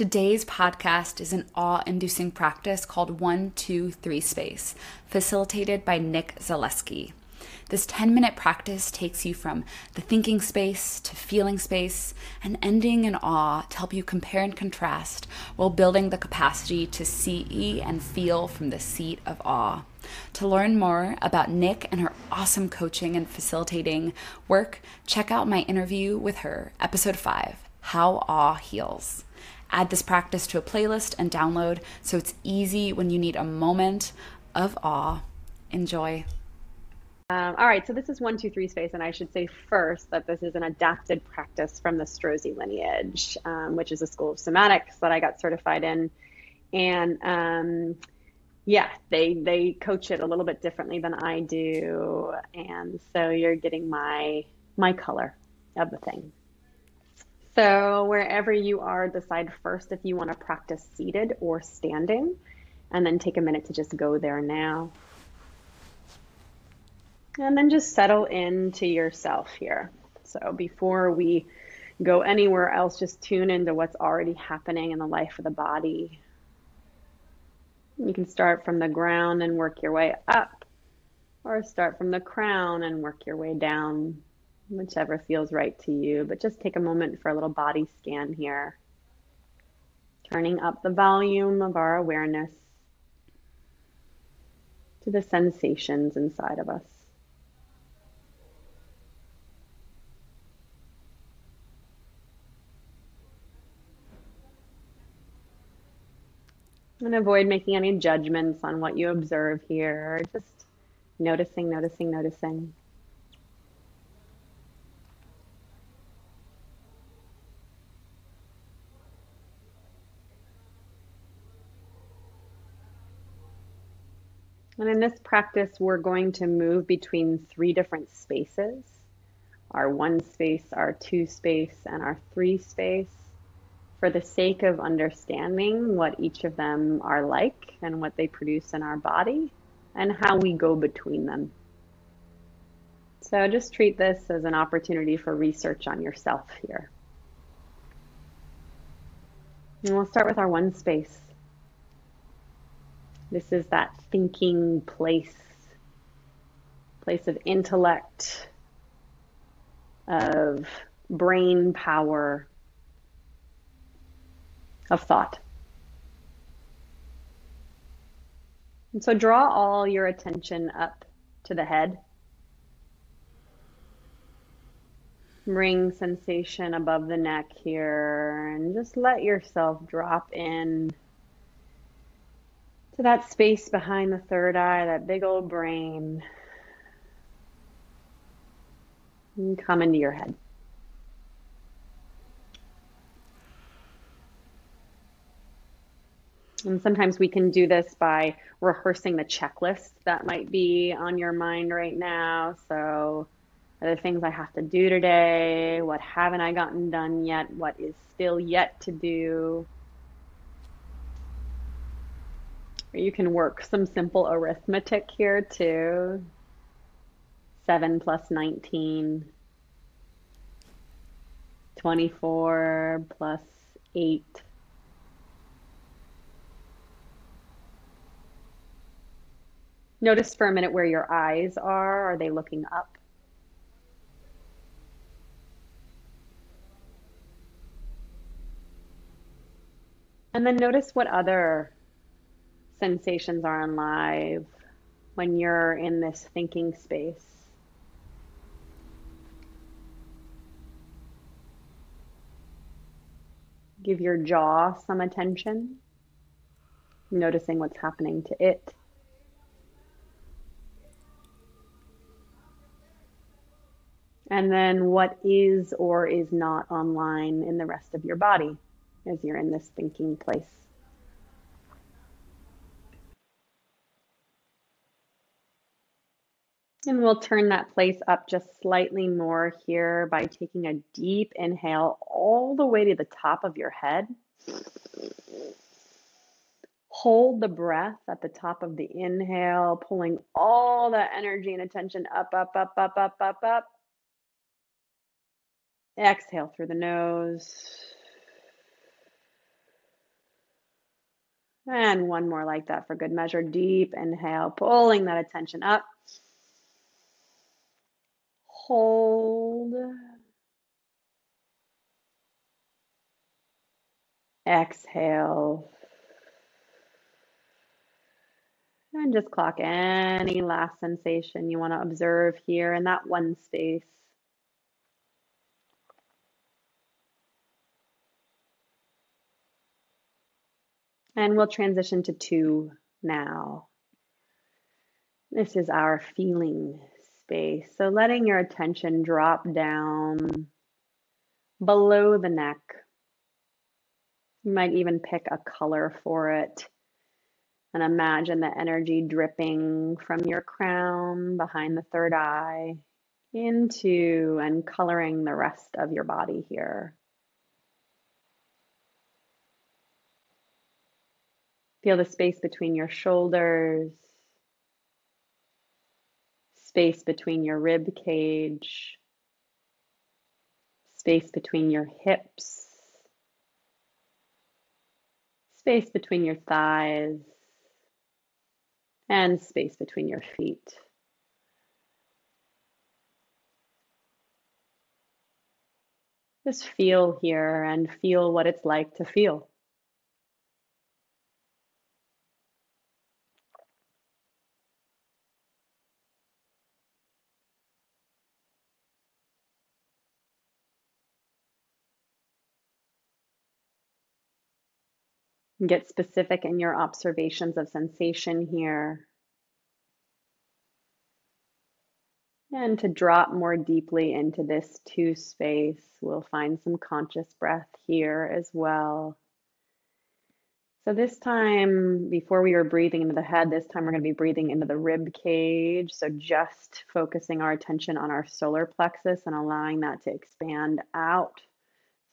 Today's podcast is an awe inducing practice called 123 Space, facilitated by Nik Zaleski. This 10 minute practice takes you from the thinking space to feeling space and ending in awe to help you compare and contrast while building the capacity to see and feel from the seat of awe. To learn more about Nick and her awesome coaching and facilitating work, check out my interview with her, episode 5 How Awe Heals. Add this practice to a playlist and download so it's easy when you need a moment of awe. Enjoy. Um, all right, so this is one, two, three space, and I should say first that this is an adapted practice from the Strozzi lineage, um, which is a school of somatics that I got certified in, and um, yeah, they they coach it a little bit differently than I do, and so you're getting my my color of the thing. So wherever you are, decide first if you want to practice seated or standing, and then take a minute to just go there now. And then just settle into yourself here. So before we go anywhere else, just tune into what's already happening in the life of the body. You can start from the ground and work your way up, or start from the crown and work your way down, whichever feels right to you. But just take a moment for a little body scan here. Turning up the volume of our awareness to the sensations inside of us. And avoid making any judgments on what you observe here. Just noticing, noticing, noticing. And in this practice, we're going to move between three different spaces our one space, our two space, and our three space for the sake of understanding what each of them are like and what they produce in our body and how we go between them. So just treat this as an opportunity for research on yourself here. And we'll start with our one space. This is that thinking place, place of intellect, of brain power, of thought. And so draw all your attention up to the head. Bring sensation above the neck here and just let yourself drop in to that space behind the third eye, that big old brain. And come into your head. And sometimes we can do this by rehearsing the checklist that might be on your mind right now. So, are the things I have to do today? What haven't I gotten done yet? What is still yet to do? Or you can work some simple arithmetic here too. 7 plus 19, 24 plus 8 Notice for a minute where your eyes are. Are they looking up? And then notice what other sensations are alive when you're in this thinking space. Give your jaw some attention, noticing what's happening to it. and then what is or is not online in the rest of your body as you're in this thinking place. And we'll turn that place up just slightly more here by taking a deep inhale all the way to the top of your head. Hold the breath at the top of the inhale, pulling all that energy and attention up, up, up, up, up, up, up. Exhale through the nose. And one more like that for good measure. Deep inhale, pulling that attention up. Hold. Exhale. And just clock any last sensation you want to observe here in that one space. And we'll transition to two now. This is our feeling space. So letting your attention drop down below the neck. You might even pick a color for it and imagine the energy dripping from your crown behind the third eye into and coloring the rest of your body here. Feel the space between your shoulders, space between your rib cage, space between your hips, space between your thighs, and space between your feet. Just feel here and feel what it's like to feel. Get specific in your observations of sensation here. And to drop more deeply into this two space, we'll find some conscious breath here as well. So, this time, before we were breathing into the head, this time we're going to be breathing into the rib cage. So, just focusing our attention on our solar plexus and allowing that to expand out.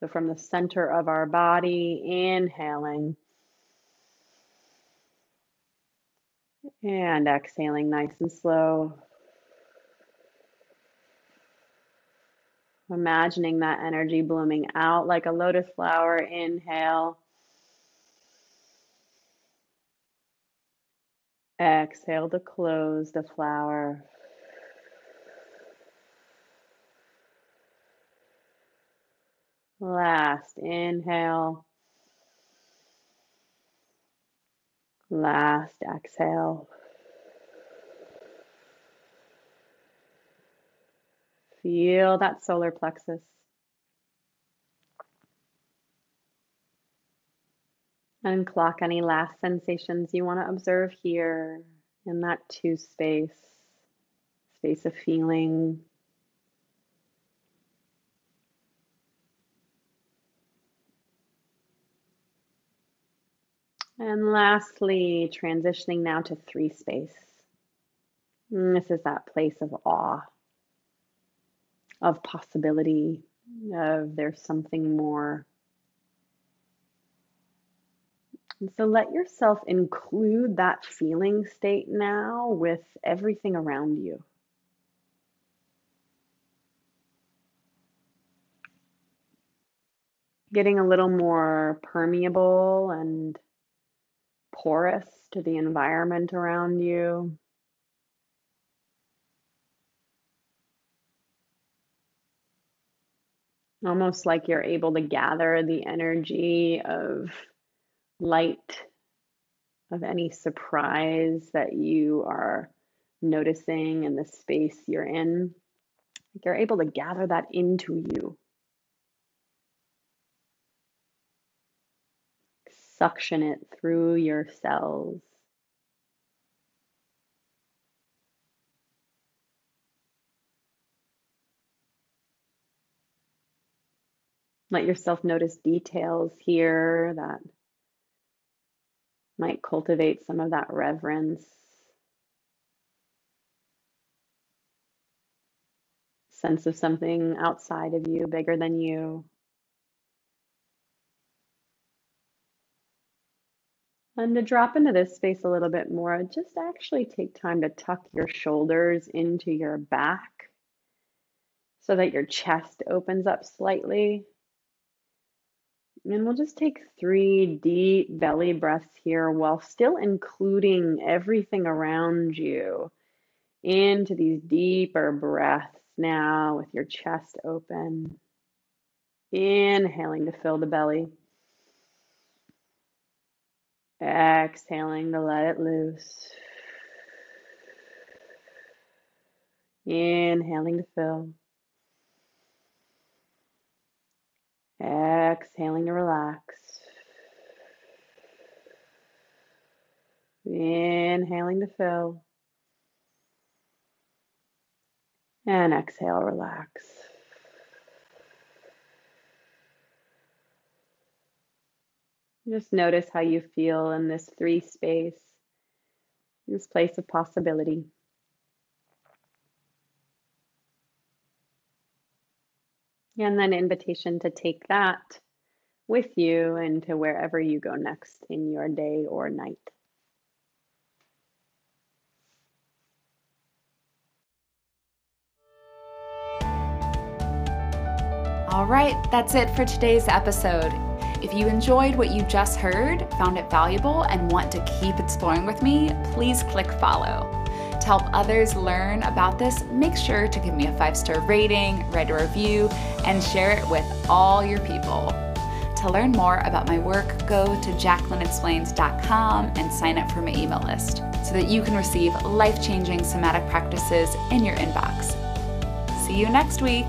So, from the center of our body, inhaling. And exhaling nice and slow. Imagining that energy blooming out like a lotus flower. Inhale. Exhale to close the flower. Last inhale. Last exhale. Feel that solar plexus. And clock any last sensations you want to observe here in that two space, space of feeling. And lastly, transitioning now to three space. And this is that place of awe, of possibility, of there's something more. And so let yourself include that feeling state now with everything around you. Getting a little more permeable and porous to the environment around you. Almost like you're able to gather the energy of light, of any surprise that you are noticing in the space you're in. You're able to gather that into you. Suction it through your cells. Let yourself notice details here that might cultivate some of that reverence. Sense of something outside of you, bigger than you. And to drop into this space a little bit more, just actually take time to tuck your shoulders into your back so that your chest opens up slightly. And we'll just take three deep belly breaths here while still including everything around you into these deeper breaths now with your chest open. Inhaling to fill the belly. Exhaling to let it loose. Inhaling to fill. Exhaling to relax. Inhaling to fill. And exhale, relax. Just notice how you feel in this three space, this place of possibility. And then invitation to take that with you into wherever you go next in your day or night. All right, that's it for today's episode. If you enjoyed what you just heard, found it valuable, and want to keep exploring with me, please click follow. To help others learn about this, make sure to give me a five star rating, write a review, and share it with all your people. To learn more about my work, go to jaclynexplores.com and sign up for my email list so that you can receive life changing somatic practices in your inbox. See you next week.